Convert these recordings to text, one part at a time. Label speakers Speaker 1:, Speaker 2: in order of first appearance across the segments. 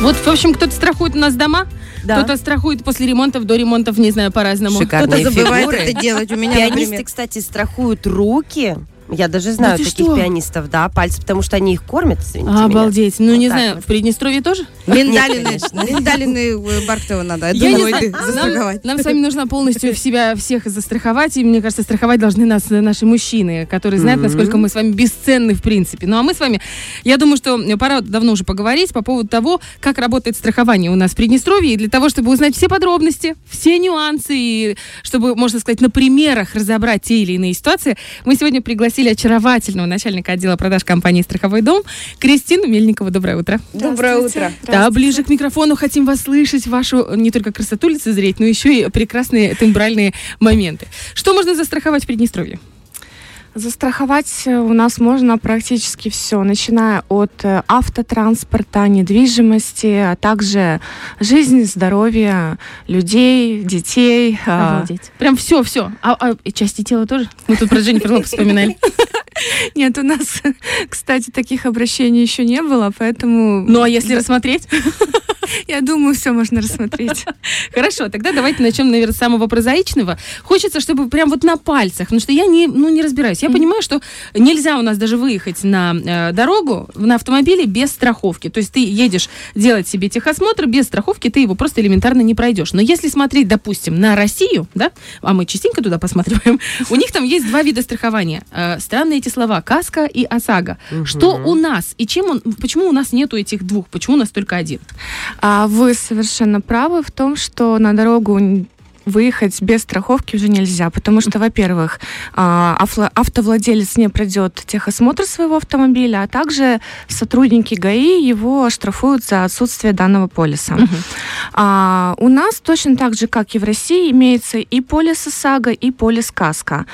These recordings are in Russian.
Speaker 1: Вот, в общем, кто-то страхует у нас дома,
Speaker 2: Да.
Speaker 1: кто-то страхует после ремонтов, до ремонтов, не знаю, по-разному.
Speaker 2: Шикарные
Speaker 3: Кто-то забывает
Speaker 2: фигуры.
Speaker 3: это делать. У меня,
Speaker 2: Пианисты,
Speaker 3: например,
Speaker 2: кстати, страхуют руки. Я даже знаю
Speaker 1: ты
Speaker 2: таких
Speaker 1: что?
Speaker 2: пианистов, да, пальцы, потому что они их кормят, извините меня.
Speaker 1: Обалдеть. Ну,
Speaker 2: Вот
Speaker 1: не знаю,
Speaker 2: вот.
Speaker 1: в Приднестровье тоже?
Speaker 3: миндалины, миндалины Барктова надо,
Speaker 1: Я знаю,
Speaker 3: застраховать.
Speaker 1: Нам, с вами нужно полностью в себя всех застраховать, и мне кажется, страховать должны нас наши мужчины, которые знают, насколько мы с вами бесценны в принципе. Ну а мы с вами, я думаю, что пора давно уже поговорить по поводу того, как работает страхование у нас в Приднестровье, и для того, чтобы узнать все подробности, все нюансы, и чтобы, можно сказать, на примерах разобрать те или иные ситуации, мы сегодня пригласили очаровательного начальника отдела продаж компании «Страховой дом» Кристину Мельникову. Доброе утро.
Speaker 3: Доброе утро.
Speaker 1: Да, ближе к микрофону хотим вас слышать, вашу не только красоту лицезреть, но еще и прекрасные тембральные моменты. Что можно застраховать в Приднестровье?
Speaker 4: Застраховать э, у нас можно практически все, начиная от э, автотранспорта, недвижимости, а также жизнь, здоровье людей, детей. а,
Speaker 1: Обалдеть. Прям все, все. А, а и части тела тоже? Мы тут про Дженнифер Лопес вспоминали.
Speaker 4: Нет, у нас, кстати, таких обращений еще не было, поэтому
Speaker 1: Ну а если рассмотреть?
Speaker 4: я думаю, все можно рассмотреть.
Speaker 1: Хорошо, тогда давайте начнем, наверное, с самого прозаичного. Хочется, чтобы прям вот на пальцах, потому что я не, ну, не разбираюсь. Я понимаю, что нельзя у нас даже выехать на э, дорогу на автомобиле без страховки. То есть ты едешь делать себе техосмотр, без страховки ты его просто элементарно не пройдешь. Но если смотреть, допустим, на Россию, да, а мы частенько туда посматриваем, у них там есть два вида страхования. Э, Странные эти слова, каска и ОСАГО. Что у нас и чем он, почему у нас нету этих двух, почему у нас только один?
Speaker 4: А вы совершенно правы в том, что на дорогу выехать без страховки уже нельзя, потому что, во-первых, а, автовладелец не пройдет техосмотр своего автомобиля, а также сотрудники ГАИ его оштрафуют за отсутствие данного полиса. А, у нас точно так же, как и в России, имеется и полис ОСАГО, и полис КАСКО.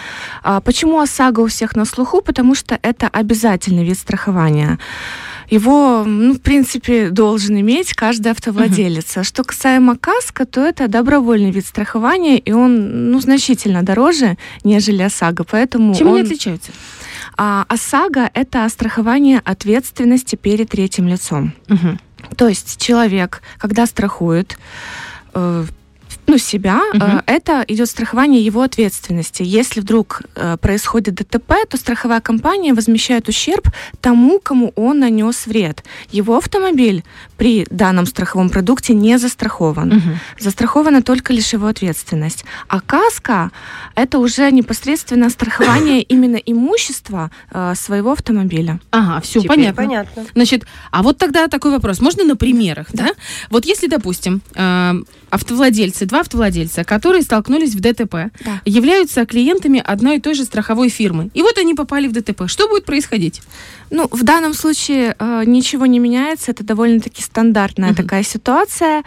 Speaker 4: А, почему ОСАГО у всех на слуху? Потому что это обязательный вид страхования. Его, ну, в принципе, должен иметь каждый автовладелец. А что касаемо КАСКО, то это добровольный вид страхования, и он, ну, значительно дороже, нежели ОСАГО. Поэтому
Speaker 1: Чем они
Speaker 4: он-
Speaker 1: отличаются?
Speaker 4: А, ОСАГО – это страхование ответственности перед третьим лицом.
Speaker 1: Мгм.
Speaker 4: То есть человек, когда страхует э, ну, себя,
Speaker 1: Мгм.
Speaker 4: э, это идет страхование его ответственности. Если вдруг э, происходит ДТП, то страховая компания возмещает ущерб тому, кому он нанес вред. Его автомобиль при данном страховом продукте не застрахован.
Speaker 1: Мгм.
Speaker 4: Застрахована только лишь его ответственность. А каска – это уже непосредственно страхование именно имущества э, своего автомобиля.
Speaker 1: Ага, все
Speaker 2: Теперь
Speaker 1: понятно.
Speaker 2: понятно.
Speaker 1: Значит, а вот тогда такой вопрос. Можно на примерах, да? Вот если, допустим, э, автовладельцы, два автовладельца, которые столкнулись в ДТП,
Speaker 4: Да.
Speaker 1: являются клиентами одной и той же страховой фирмы. И вот они попали в ДТП. Что будет происходить?
Speaker 4: Ну, в данном случае э, ничего не меняется, это довольно-таки стандартная
Speaker 1: Мгм.
Speaker 4: такая ситуация.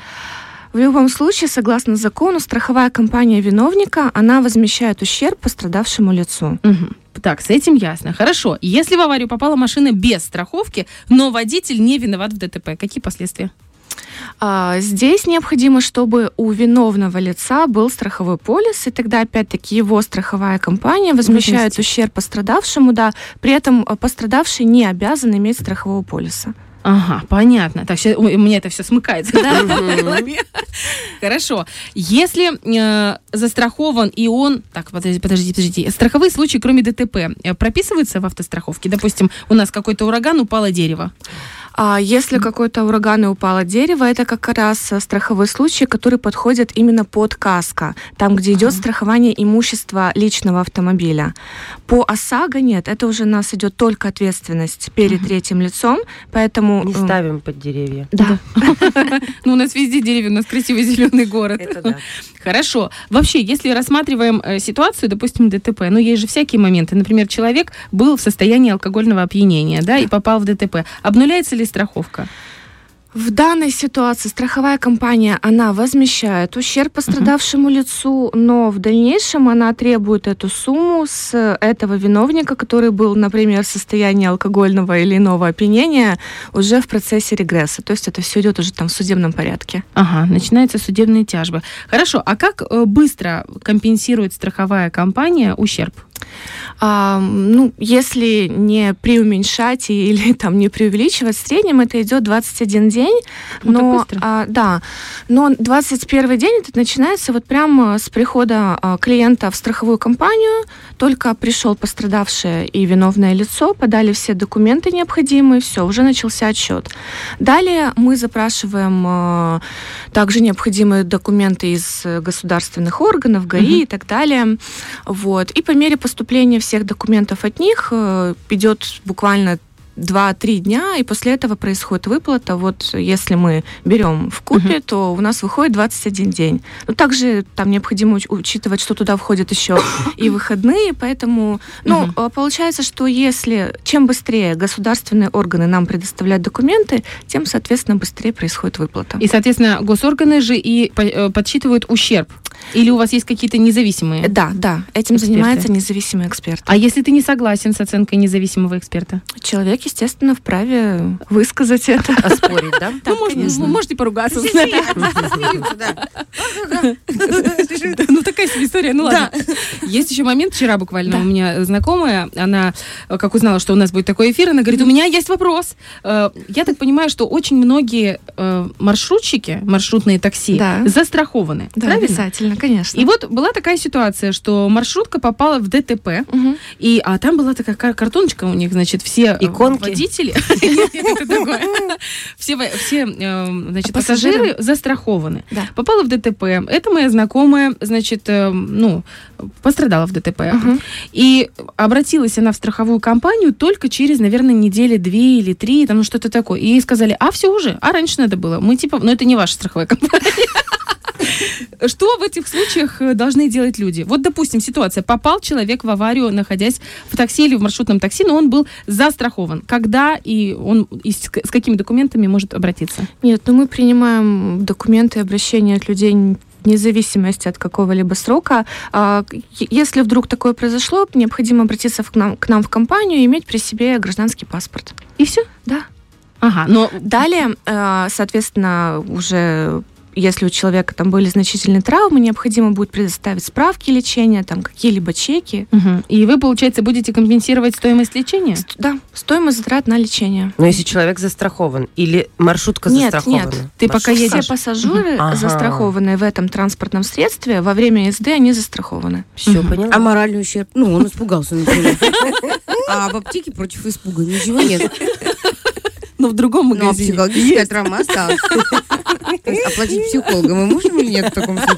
Speaker 4: В любом случае, согласно закону, страховая компания виновника, она возмещает ущерб пострадавшему лицу.
Speaker 1: Мгм. Так, с этим ясно. Хорошо. Если в аварию попала машина без страховки, но водитель не виноват в ДТП, какие последствия?
Speaker 4: А, здесь необходимо, чтобы у виновного лица был страховой полис, и тогда опять-таки его страховая компания возмещает ущерб пострадавшему, да, при этом э, пострадавший не обязан иметь страхового полиса.
Speaker 1: Ага, понятно. Так, щас у меня это все смыкается. Хорошо. Если э, застрахован и он... Так, подожди, подождите, подождите. Страховые случаи, кроме ДТП, э, прописываются в автостраховке? Допустим, у нас какой-то ураган, упало дерево.
Speaker 4: А если какой-то ураган и упало дерево, это как раз э, страховой случай, который подходит именно под каско, там, где идет страхование имущества личного автомобиля. По ОСАГО нет, это уже у нас идет только ответственность перед третьим лицом, поэтому...
Speaker 2: Не
Speaker 4: м,
Speaker 2: ставим под деревья.
Speaker 4: Да.
Speaker 1: Ну, у нас везде деревья, у нас красивый зеленый город.
Speaker 2: Это да.
Speaker 1: Хорошо. Вообще, если рассматриваем э, ситуацию, допустим, ДТП, ну, есть же всякие моменты. Например, человек был в состоянии алкогольного опьянения, да, и попал в ДТП. Обнуляется ли страховка?
Speaker 4: В данной ситуации страховая компания, она возмещает ущерб пострадавшему лицу, но в дальнейшем она требует эту сумму с этого виновника, который был, например, в состоянии алкогольного или иного опьянения, уже в процессе регресса. То есть это все идет уже там в судебном порядке.
Speaker 1: Ага, начинаются судебные тяжбы. Хорошо, а как э, быстро компенсирует страховая компания ущерб?
Speaker 4: А, ну, если не преуменьшать или там не преувеличивать, в среднем это идет 21 день.
Speaker 1: Ну, так
Speaker 4: но, а, да, но 21 день это начинается вот прямо с прихода а, клиента в страховую компанию. Только пришел пострадавшее и виновное лицо, подали все документы необходимые, все, уже начался отчет. Далее мы запрашиваем а, также необходимые документы из э, государственных органов, ГАИ
Speaker 1: Мгм.
Speaker 4: и так далее. Вот. И по мере поступления всех документов от них э, идет буквально 2-3 дня, и после этого происходит выплата. Вот если мы берем в купе,
Speaker 1: Мгм.
Speaker 4: то у нас выходит 21 день. Но также там необходимо уч- учитывать, что туда входят еще и выходные, поэтому, ну, э, получается, что если чем быстрее государственные органы нам предоставляют документы, тем, соответственно, быстрее происходит выплата.
Speaker 1: И, соответственно, госорганы же и по- э, подсчитывают ущерб. Или у вас есть какие-то независимые?
Speaker 4: Да, да, этим
Speaker 1: Эксперты.
Speaker 4: занимается независимый эксперт.
Speaker 1: А если ты не согласен с оценкой независимого эксперта?
Speaker 4: Человек, естественно, вправе высказать это.
Speaker 2: Оспорить, да?
Speaker 1: ну, можете поругаться. Ну, такая себе история. Ну, ладно. Есть еще момент, вчера буквально у меня знакомая, она, э, как узнала, что у нас будет такой эфир, она говорит, у меня есть вопрос. Э, Я так понимаю, что очень многие э, маршрутчики, маршрутные такси, застрахованы.
Speaker 4: Да,
Speaker 1: правильно?
Speaker 4: конечно.
Speaker 1: И вот была такая ситуация, что маршрутка попала в ДТП,
Speaker 4: Мгм.
Speaker 1: и, а там была такая кар- картоночка у них, значит, все э,
Speaker 2: Иконки?
Speaker 1: водители, все, во- все э, значит,
Speaker 4: Пассажиры?
Speaker 1: застрахованы.
Speaker 4: Да.
Speaker 1: Попала в ДТП. Это моя знакомая, значит, э, ну, пострадала в ДТП. И обратилась она в страховую компанию только через, наверное, недели две или три, там ну, что-то такое. И ей сказали, а все уже, а раньше надо было. Мы типа, ну это не ваша страховая компания. Что в этих случаях э, должны делать люди? Вот, допустим, ситуация. Попал человек в аварию, находясь в такси или в маршрутном такси, но он был застрахован. Когда и он и с с какими документами может обратиться?
Speaker 4: Нет, ну мы принимаем документы и обращения от людей вне зависимости от какого-либо срока. А, Если вдруг такое произошло, необходимо обратиться к нам, к нам в компанию и иметь при себе гражданский паспорт.
Speaker 1: И все?
Speaker 4: Да.
Speaker 1: Ага, но
Speaker 4: Далее, э, соответственно, уже если у человека там были значительные травмы, необходимо будет предоставить справки лечения, там какие-либо чеки.
Speaker 1: Мгм. И вы, получается, будете компенсировать стоимость лечения?
Speaker 4: Ст- Да, стоимость затрат на лечение.
Speaker 2: Но если человек застрахован или маршрутка
Speaker 4: Нет,
Speaker 2: застрахована?
Speaker 4: нет.
Speaker 1: Ты пока едешь.
Speaker 4: Все пассажиры,
Speaker 2: Ага.
Speaker 4: застрахованные в этом транспортном средстве, во время езды они застрахованы.
Speaker 2: Все,
Speaker 1: Мгм.
Speaker 2: поняла.
Speaker 3: А моральный ущерб? Ну, он испугался, например. А в аптеке против испуга ничего нет.
Speaker 1: Но в другом
Speaker 3: Ну, а
Speaker 1: магазине.
Speaker 3: психологическая травма осталась. Оплатить психолога мы можем или нет в таком случае?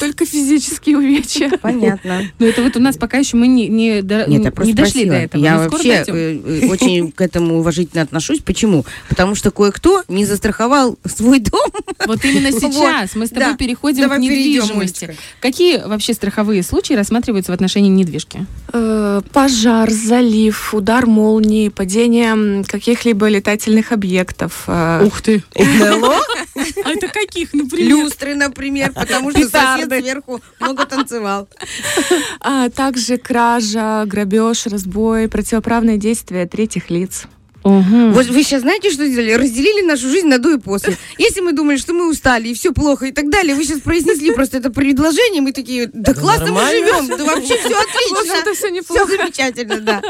Speaker 4: Только физические увечья.
Speaker 3: Понятно.
Speaker 1: Но это вот у нас пока еще мы не, не, до-
Speaker 3: Нет,
Speaker 1: не дошли
Speaker 3: спросила.
Speaker 1: до этого.
Speaker 3: Я вообще
Speaker 1: дойдем.
Speaker 3: э, э, очень к этому уважительно отношусь. Почему? Потому что кое-кто не застраховал свой дом.
Speaker 1: Вот именно
Speaker 3: Вот.
Speaker 1: сейчас мы с тобой
Speaker 3: Да.
Speaker 1: переходим
Speaker 3: Давай
Speaker 1: к недвижимости. Какие вообще страховые случаи рассматриваются в отношении недвижки?
Speaker 4: Э, Пожар, залив, удар молнии, падение каких-либо летательных объектов. э,
Speaker 1: Ух ты!
Speaker 2: НЛО?
Speaker 1: А это каких, например?
Speaker 3: Люстры, например, потому что сосед сверху много танцевал.
Speaker 4: А также кража, грабеж, разбой, противоправные действия третьих лиц.
Speaker 1: Мгм.
Speaker 3: Вот вы сейчас знаете, что сделали? Разделили нашу жизнь на до и после. Если мы думали, что мы устали и все плохо и так далее, вы сейчас произнесли просто это предложение, мы такие, да классно мы живем, да вообще все отлично.
Speaker 4: Это все
Speaker 3: Все
Speaker 4: неплохо.
Speaker 3: замечательно, да.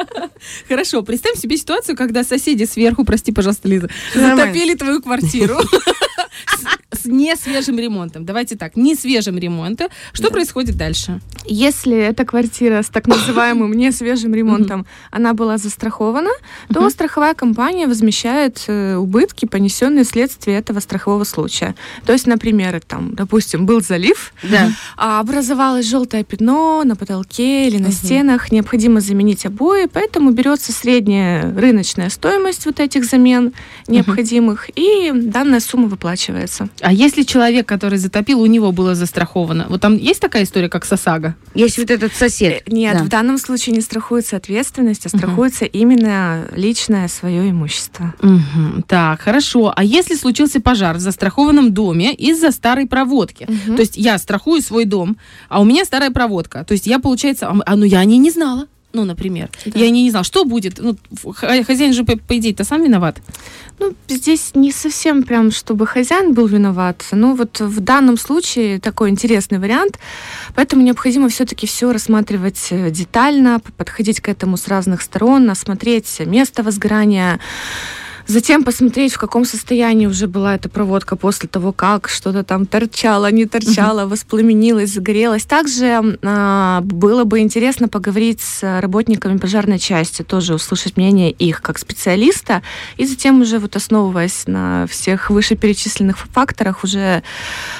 Speaker 1: Хорошо, представь себе ситуацию, когда соседи сверху, прости, пожалуйста, Лиза, затопили твою квартиру с- с несвежим ремонтом. Давайте так, не свежим ремонтом. Что происходит дальше?
Speaker 4: Если эта квартира с так называемым несвежим ремонтом, она была застрахована, то страховая компания возмещает э, убытки, понесенные вследствие этого страхового случая. То есть, например, там, допустим, был залив,
Speaker 3: Да.
Speaker 4: а образовалось желтое пятно на потолке или на стенах, необходимо заменить обои, поэтому берется средняя рыночная стоимость вот этих замен необходимых, и данная сумма выплачивается.
Speaker 1: А если человек, который затопил, у него было застраховано? Вот там есть такая история, как Сосага?
Speaker 3: Есть вот этот сосед.
Speaker 4: Нет,
Speaker 3: Да.
Speaker 4: в данном случае не страхуется ответственность, а страхуется именно личное свое имущество.
Speaker 1: Мгм. Так, хорошо. А если случился пожар в застрахованном доме из-за старой проводки?
Speaker 4: Мгм.
Speaker 1: То есть я страхую свой дом, а у меня старая проводка. То есть я, получается, а, а, ну я о ней не знала. Ну, например,
Speaker 4: Да.
Speaker 1: я не, не знал, что будет. Ну, хозяин же, по, по идее-то, сам виноват.
Speaker 4: Ну, здесь не совсем прям, чтобы хозяин был виноват. Ну, вот в данном случае такой интересный вариант. Поэтому необходимо все-таки все рассматривать э, детально, подходить к этому с разных сторон, осмотреть место возгорания, Затем посмотреть, в каком состоянии уже была эта проводка после того, как что-то там торчало, не торчало, воспламенилось, загорелось. Также а, было бы интересно поговорить с работниками пожарной части, тоже услышать мнение их как специалиста, и затем уже вот основываясь на всех вышеперечисленных факторах уже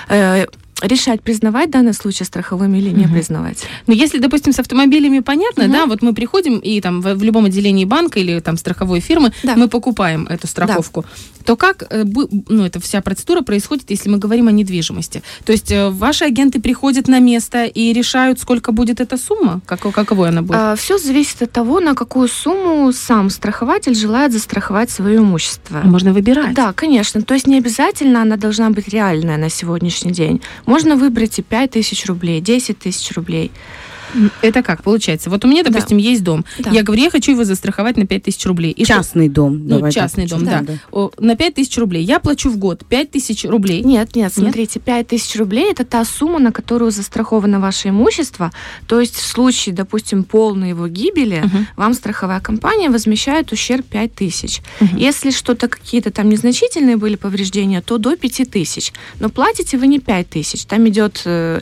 Speaker 4: э, решать, признавать данный случай страховым или не
Speaker 1: Мгм.
Speaker 4: признавать.
Speaker 1: Но если, допустим, с автомобилями понятно,
Speaker 4: Мгм.
Speaker 1: да, вот мы приходим и там в, в любом отделении банка или там страховой фирмы
Speaker 4: Да.
Speaker 1: мы покупаем эту страховку, то как, э, ну, эта вся процедура происходит, если мы говорим о недвижимости? То есть э, ваши агенты приходят на место и решают, сколько будет эта сумма? Как, каковой она будет?
Speaker 4: Все зависит от того, на какую сумму сам страхователь желает застраховать свое имущество.
Speaker 1: А можно выбирать.
Speaker 4: Да, конечно. То есть не обязательно она должна быть реальная на сегодняшний день. Можно выбрать и 5 тысяч рублей, 10 тысяч рублей.
Speaker 1: Это как получается? Вот у меня,
Speaker 4: Да.
Speaker 1: допустим, есть дом.
Speaker 4: Да.
Speaker 1: Я говорю, я хочу его застраховать на 5000 рублей. И что?
Speaker 2: Частный дом.
Speaker 1: Ну,
Speaker 2: так.
Speaker 1: частный дом,
Speaker 2: Да,
Speaker 1: да. О, На 5000 рублей. Я плачу в год 5000 рублей.
Speaker 4: Нет, нет, смотрите, 5 тысяч рублей это та сумма, на которую застраховано ваше имущество. То есть в случае, допустим, полной его гибели,
Speaker 1: Мгм.
Speaker 4: вам страховая компания возмещает ущерб 5 тысяч.
Speaker 1: Мгм.
Speaker 4: Если что-то какие-то там незначительные были повреждения, то до 5 тысяч. Но платите вы не 5 тысяч. Там идет э,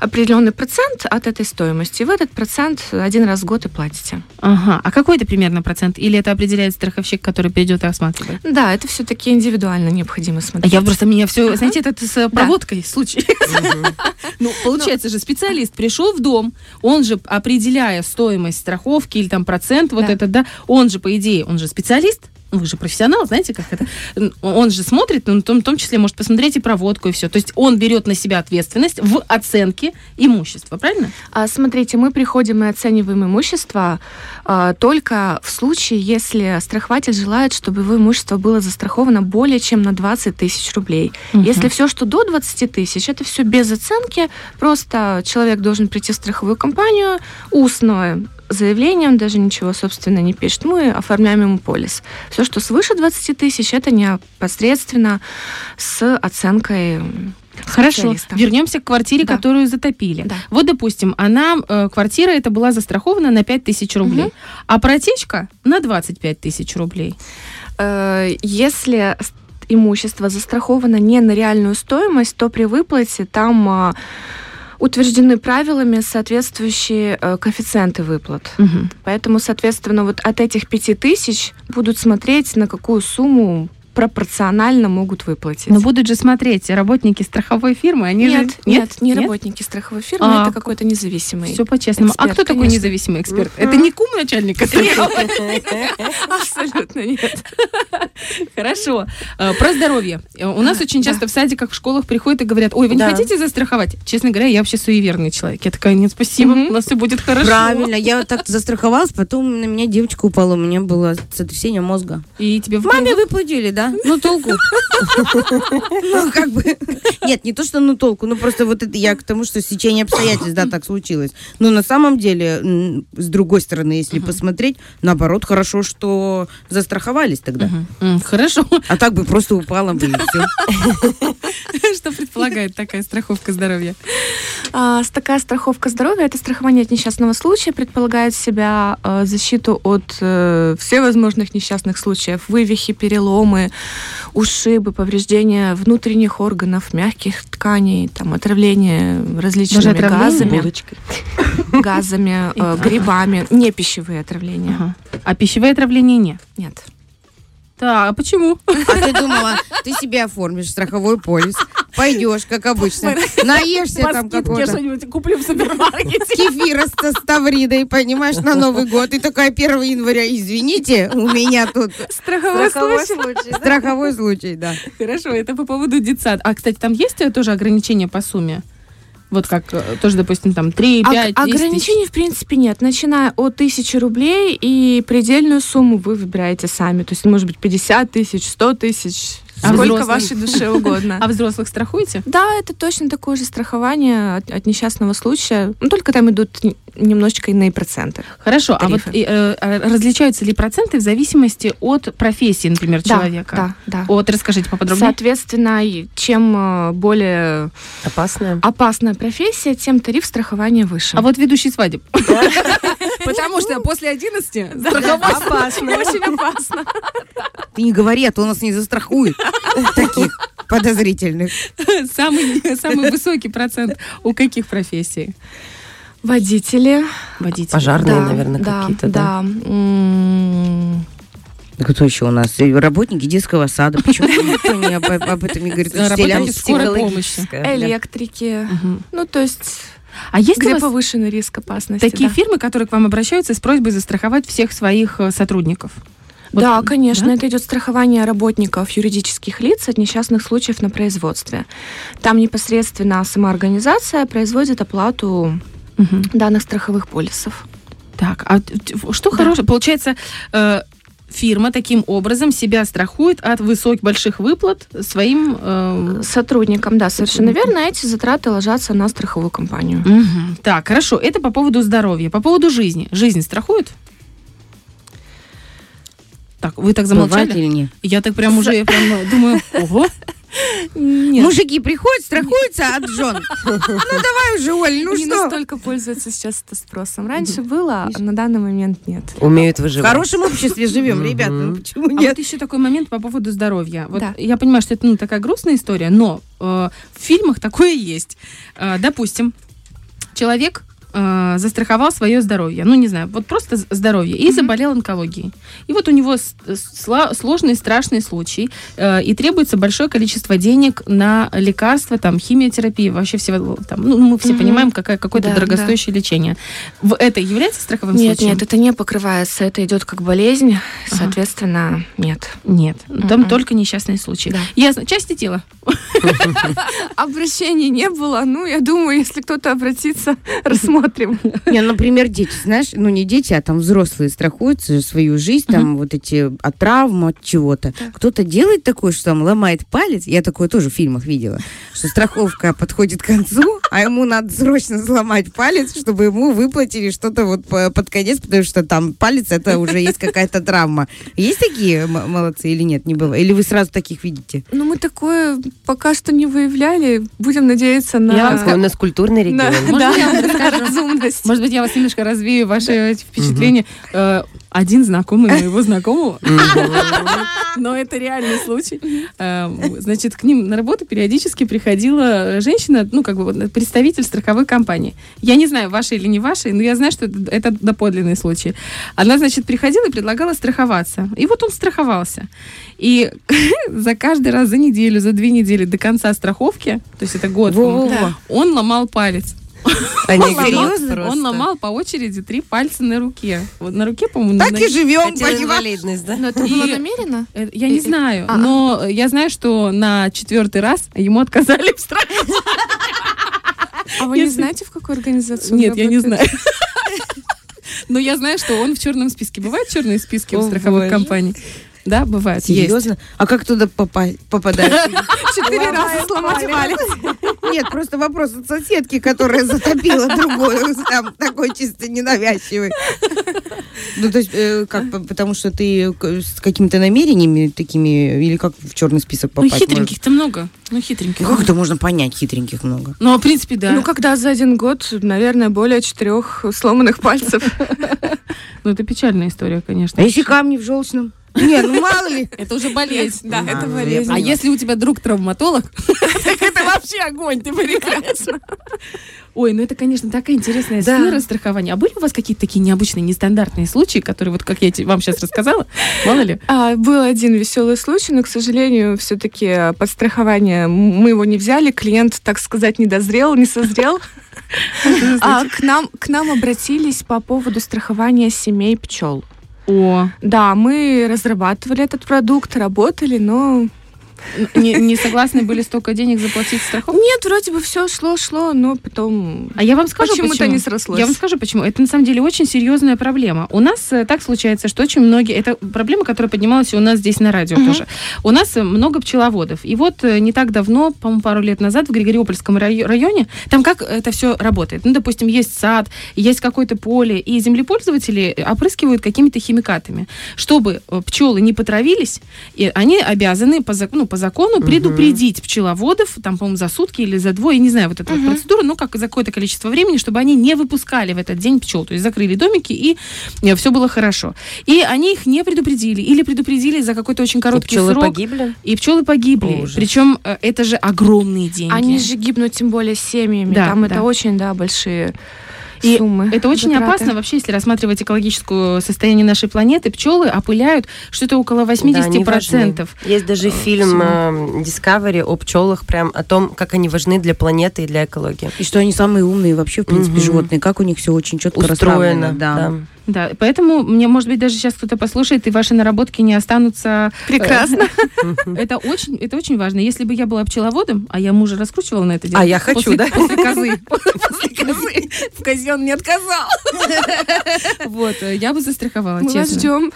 Speaker 4: определенный процент от этой стоимости. И в этот процент один раз в год и платите.
Speaker 1: Ага. А какой это примерно процент? Или это определяет страховщик, который придет и осматривает?
Speaker 4: Да, это все-таки индивидуально необходимо
Speaker 1: А
Speaker 4: смотреть.
Speaker 1: я просто меня все,
Speaker 4: Ага.
Speaker 1: знаете, это с э, проводкой случай. Ну, получается же, специалист пришел в дом, он же, определяя стоимость страховки или там процент, вот
Speaker 4: Да.
Speaker 1: это, да, он же, по идее, он же специалист, вы же профессионал, знаете, как это? Он же смотрит, ну, в том, в том числе может посмотреть и проводку, и все. То есть он берет на себя ответственность в оценке имущества, правильно?
Speaker 4: А, Смотрите, мы приходим и оцениваем имущество а, только в случае, если страхователь желает, чтобы его имущество было застраховано более чем на 20 тысяч рублей. Если все, что до 20 тысяч, это все без оценки, просто человек должен прийти в страховую компанию, устное заявление, он даже ничего, собственно, не пишет. Мы оформляем ему полис. Все, что свыше 20 тысяч, это непосредственно с оценкой
Speaker 1: Хорошо, вернемся к квартире,
Speaker 4: Да.
Speaker 1: которую затопили.
Speaker 4: Да.
Speaker 1: Вот, допустим, она, э, квартира эта была застрахована на 5000 рублей,
Speaker 4: Мгм.
Speaker 1: а протечка на 25 тысяч рублей.
Speaker 4: Э, Если имущество застраховано не на реальную стоимость, то при выплате там а, утверждены правилами соответствующие э, коэффициенты выплат. Поэтому, соответственно, вот от этих пяти тысяч будут смотреть, на какую сумму пропорционально могут выплатить.
Speaker 1: Но будут же смотреть работники страховой фирмы, они
Speaker 4: нет,
Speaker 1: же...
Speaker 4: нет, не работники страховой фирмы,
Speaker 1: А,
Speaker 4: это какой-то независимый.
Speaker 1: Все по-честному. а кто такой
Speaker 4: конечно.
Speaker 1: независимый эксперт? Это не кум начальника?
Speaker 4: Абсолютно нет.
Speaker 1: Хорошо. Э, Про здоровье. Э, У нас очень часто в садиках, в школах приходят и говорят, ой, вы не хотите застраховать? Честно говоря, я вообще суеверный человек. Я такая, нет, спасибо, у нас все будет хорошо.
Speaker 2: Правильно, я вот так застраховалась, потом на меня девочка упала, у меня было сотрясение мозга.
Speaker 1: И тебе в
Speaker 2: Маме выплатили, да? Ну толку. Ну как бы. Нет, не то, что ну толку, ну просто вот это я к тому, что сечение обстоятельств, да, так случилось. Но на самом деле, с другой стороны, если посмотреть, наоборот, хорошо, что застраховались тогда.
Speaker 1: Хорошо.
Speaker 2: А так бы просто упала бы и все.
Speaker 1: Что предполагает такая страховка здоровья?
Speaker 4: А, с- такая страховка здоровья, это страхование от несчастного случая, предполагает в себя э, защиту от э, всевозможных несчастных случаев, вывихи, переломы, ушибы, повреждения внутренних органов, мягких тканей, там, отравление различными
Speaker 1: Даже отравление?
Speaker 4: газами,
Speaker 2: Булочкой.
Speaker 4: газами, э, грибами, не пищевые отравления.
Speaker 1: Ага. А пищевое отравление нет.
Speaker 4: Нет.
Speaker 1: Так, а почему?
Speaker 2: А ты думала, ты себе оформишь страховой полис, пойдешь, как обычно, наешься там какого-то
Speaker 1: что-нибудь куплю в супермаркете.
Speaker 2: кефира с с тавридой, понимаешь, на Новый год. И такая 1 января, извините, у меня тут
Speaker 4: Страховой
Speaker 3: случай.
Speaker 2: страховой случай, да.
Speaker 1: Хорошо, это по поводу детсад. А, кстати, там есть э, тоже ограничения по сумме? Вот как, э, тоже, допустим, там 3, 5,
Speaker 4: Ог-
Speaker 1: 10
Speaker 4: ограничений, в принципе, нет. Начиная от тысячи рублей, и предельную сумму вы выбираете сами. То есть, может быть, 50 тысяч, 100 тысяч,
Speaker 1: А
Speaker 4: сколько
Speaker 1: взрослых?
Speaker 4: вашей душе угодно.
Speaker 1: А взрослых страхуете?
Speaker 4: Да, это точно такое же страхование от, от несчастного случая. Ну, только там идут немножечко иные проценты.
Speaker 1: Хорошо, а вот
Speaker 4: Тарифы.
Speaker 1: и, э, э, различаются ли проценты в зависимости от профессии, например, человека?
Speaker 4: Да, да.
Speaker 1: Вот расскажите поподробнее.
Speaker 4: Соответственно, чем э, более
Speaker 5: Опасная.
Speaker 4: опасная профессия, тем тариф страхования выше.
Speaker 1: А вот ведущий свадеб. Потому что после 11 страховать
Speaker 5: Опасно.
Speaker 4: очень опасно.
Speaker 2: Ты не говори, а то нас не застрахуют. Таких подозрительных.
Speaker 1: самый, самый высокий процент у каких профессий?
Speaker 4: Водители.
Speaker 1: Водителей.
Speaker 5: Пожарные,
Speaker 4: да,
Speaker 5: наверное,
Speaker 4: да,
Speaker 5: какие-то, да?
Speaker 4: да.
Speaker 2: Кто еще у нас? Работники детского сада. Почему никто не об, об этом не говорит?
Speaker 1: Работники скорой помощи.
Speaker 4: Электрики.
Speaker 1: Мгм.
Speaker 4: Ну, то есть,
Speaker 1: А есть у
Speaker 4: где
Speaker 1: вас
Speaker 4: повышенный риск опасности.
Speaker 1: такие
Speaker 4: да.
Speaker 1: фирмы, которые к вам обращаются с просьбой застраховать всех своих э, сотрудников? Вот,
Speaker 4: да, конечно,
Speaker 1: да?
Speaker 4: это идет страхование работников юридических лиц от несчастных случаев на производстве. Там непосредственно сама организация производит оплату
Speaker 1: Мгм.
Speaker 4: данных страховых полисов.
Speaker 1: Так, а что
Speaker 4: Да.
Speaker 1: хорошее? Получается, э, фирма таким образом себя страхует от высоких больших выплат своим... э,
Speaker 4: Сотрудникам, да, совершенно верно, эти затраты ложатся на страховую компанию.
Speaker 1: мгм. Так, хорошо, это по поводу здоровья. По поводу жизни. Жизнь страхует? Так, вы так
Speaker 2: Бывает
Speaker 1: замолчали?
Speaker 2: или нет?
Speaker 1: Я так прям уже прям думаю, ого.
Speaker 4: Нет,
Speaker 2: Мужики приходят, страхуются от жен. Ну давай уже, Оль, ну
Speaker 4: не
Speaker 2: что?
Speaker 4: настолько пользуются сейчас это спросом. Раньше было, а на данный момент нет.
Speaker 5: Умеют
Speaker 2: В
Speaker 5: выживать.
Speaker 2: хорошем обществе живем, ребята. Ну почему
Speaker 1: А
Speaker 2: нет?
Speaker 1: вот еще такой момент по поводу здоровья. Вот
Speaker 4: Да.
Speaker 1: я понимаю, что это ну, такая грустная история, но э, в фильмах такое есть. Э, допустим, человек э, застраховал свое здоровье, ну не знаю, вот просто здоровье, и заболел онкологией. И вот у него сла- сложный, страшный случай, э, и требуется большое количество денег на лекарства, там, химиотерапию, вообще всего, там, ну, мы все понимаем, какая, какое-то
Speaker 4: Да,
Speaker 1: дорогостоящее лечение. В это является страховым
Speaker 4: Нет,
Speaker 1: случаем?
Speaker 4: нет, это не покрывается, это идет как болезнь, соответственно, нет.
Speaker 1: Нет, там
Speaker 4: Мгм.
Speaker 1: только несчастные случаи.
Speaker 4: Да.
Speaker 1: Ясно. Части тела.
Speaker 4: Обращений не было, ну, я думаю, если кто-то обратится, рассмотрим.
Speaker 2: Не, например, дети, знаешь, ну не дети, а там взрослые страхуются за свою жизнь, там вот эти от травм, от чего-то. Кто-то делает такое, что там ломает палец, я такое тоже в фильмах видела, что страховка подходит к концу, а ему надо срочно сломать палец, чтобы ему выплатили что-то вот по- под конец, потому что там палец это уже есть какая-то травма. Есть такие молодцы или нет, не было? Или вы сразу таких видите?
Speaker 4: Ну, мы такое пока что не выявляли. Будем надеяться на...
Speaker 1: Я вам
Speaker 5: Такой У нас культурный регион.
Speaker 4: на-
Speaker 1: Можно
Speaker 4: да,
Speaker 1: я вам расскажу?
Speaker 4: Разумность.
Speaker 1: Может быть, я вас немножко развею, ваши впечатления. Э, Один знакомый моего знакомого, но это реальный случай. Э, Значит, к ним на работу периодически приходила женщина, ну, как бы представитель страховой компании. Я не знаю, вашей или не вашей, но я знаю, что это, доподлинный случай. Она, значит, приходила и предлагала страховаться. И вот он страховался. И за каждый раз, за неделю, за две недели до конца страховки, то есть это год, он ломал палец.
Speaker 5: Они
Speaker 1: Он ломал-
Speaker 2: серьезно?
Speaker 5: просто.
Speaker 1: Он ломал по очереди три пальца на руке. Вот на руке, по-моему,
Speaker 2: Так
Speaker 1: на-
Speaker 2: и живем,
Speaker 5: инвалидность, да?
Speaker 4: Но это
Speaker 1: И-
Speaker 4: было намеренно?
Speaker 1: Э, Я не
Speaker 4: И- и-
Speaker 1: знаю,
Speaker 4: А.
Speaker 1: но я знаю, что на четвертый раз ему отказали в страхе.
Speaker 4: А вы не знаете, в какой организации он
Speaker 1: Нет, я не знаю. Но я знаю, что он в черном списке. Бывают черные списки у страховых компаний? Да, бывает. Есть.
Speaker 2: Серьезно? А как туда попасть, попадать?
Speaker 4: Четыре раза сломать палец.
Speaker 2: Нет, просто вопрос от соседки, которая затопила другую, там, такой чисто ненавязчивый. Ну, то есть, э, как, по- потому что ты с какими-то намерениями такими, или как в черный список
Speaker 1: Ну,
Speaker 2: попасть?
Speaker 1: хитреньких-то много. Ну, хитреньких.
Speaker 2: Ну, Как это можно понять, хитреньких много?
Speaker 1: Ну, в принципе, да.
Speaker 4: Ну, когда за один год, наверное, более четырех сломанных пальцев.
Speaker 1: Ну, это печальная история, конечно.
Speaker 2: А если камни в желчном? Не, ну мало ли.
Speaker 1: Это уже болезнь.
Speaker 4: Да, это болезнь.
Speaker 1: А если у тебя друг травматолог, так это вообще огонь, ты прекрасно. Ой, ну это, конечно, такая интересная
Speaker 2: Да.
Speaker 1: сфера страхования. А были у вас какие-то такие необычные, нестандартные случаи, которые, вот как я вам сейчас рассказала, мало ли?
Speaker 4: А, был один веселый случай, но, к сожалению, все-таки под страхование мы его не взяли. Клиент, так сказать, не дозрел, не созрел. А к нам, к нам обратились по поводу страхования семей пчел.
Speaker 1: О,
Speaker 4: Да, мы разрабатывали этот продукт, работали, но
Speaker 1: Не, не согласны были столько денег заплатить страховку?
Speaker 4: Нет, вроде бы все шло, шло, но потом
Speaker 1: А я вам скажу,
Speaker 4: почему-то
Speaker 1: почему.
Speaker 4: не срослось.
Speaker 1: Я вам скажу, почему. Это на самом деле очень серьезная проблема. У нас э, так случается, что очень многие... Это проблема, которая поднималась и у нас здесь на радио тоже. У нас э, много пчеловодов. И вот э, не так давно, по-моему, пару лет назад в Григориопольском рай- районе, там как это все работает? Ну, допустим, есть сад, есть какое-то поле, и землепользователи опрыскивают какими-то химикатами. Чтобы пчелы не потравились, и они обязаны по, зак- ну, по закону предупредить пчеловодов, там, по-моему, за сутки или за двое, я не знаю, вот эта вот
Speaker 4: Мгм.
Speaker 1: процедура, ну, как за какое-то количество времени, чтобы они не выпускали в этот день пчел. То есть закрыли домики, и все было хорошо. И они их не предупредили, или предупредили за какой-то очень короткий
Speaker 5: Пчелы
Speaker 1: срок.
Speaker 5: погибли?
Speaker 1: И пчелы погибли.
Speaker 5: Ужас.
Speaker 1: Причем э, это же огромные деньги.
Speaker 4: Они же гибнут тем более семьями.
Speaker 1: Да,
Speaker 4: Там
Speaker 1: да.
Speaker 4: это очень, да, большие
Speaker 1: И
Speaker 4: суммы.
Speaker 1: Это очень
Speaker 4: затраты.
Speaker 1: опасно вообще, если рассматривать экологическое состояние нашей планеты. Пчелы опыляют что-то около 80%.
Speaker 5: Да, важны. Есть даже
Speaker 1: э,
Speaker 5: фильм
Speaker 1: всего.
Speaker 5: э, Discovery о пчелах, прям о том, как они важны для планеты и для экологии.
Speaker 2: И что они самые умные вообще, в принципе,
Speaker 5: Мгм.
Speaker 2: животные. Как у них все очень четко
Speaker 5: Устроено.
Speaker 2: расставлено. Да.
Speaker 5: да.
Speaker 1: Да, поэтому мне, может быть, даже сейчас кто-то послушает, и ваши наработки не останутся.
Speaker 4: Прекрасно.
Speaker 1: Это очень, это очень важно. Если бы я была пчеловодом, а я мужа раскручивала на это дело.
Speaker 5: А я хочу,
Speaker 1: после-
Speaker 5: да?
Speaker 1: После козы. После козы. В козе он не отказал. Вот, э, я бы застраховала,
Speaker 4: Мы
Speaker 1: честно.
Speaker 4: ждем.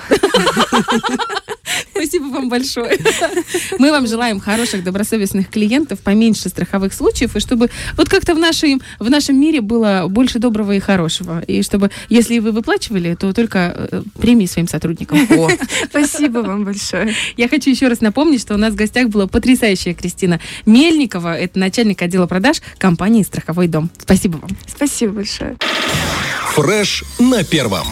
Speaker 1: Спасибо вам большое. Мы вам желаем хороших, добросовестных клиентов, поменьше страховых случаев, и чтобы вот как-то в нашем, в нашем мире было больше доброго и хорошего. И чтобы, если вы выплачивали, то только э, премии своим сотрудникам. О.
Speaker 4: Спасибо вам большое.
Speaker 1: Я хочу еще раз напомнить, что у нас в гостях была потрясающая Кристина Мельникова. Это начальник отдела продаж компании «Страховой дом». Спасибо вам.
Speaker 4: Спасибо большое.
Speaker 6: Фреш на первом.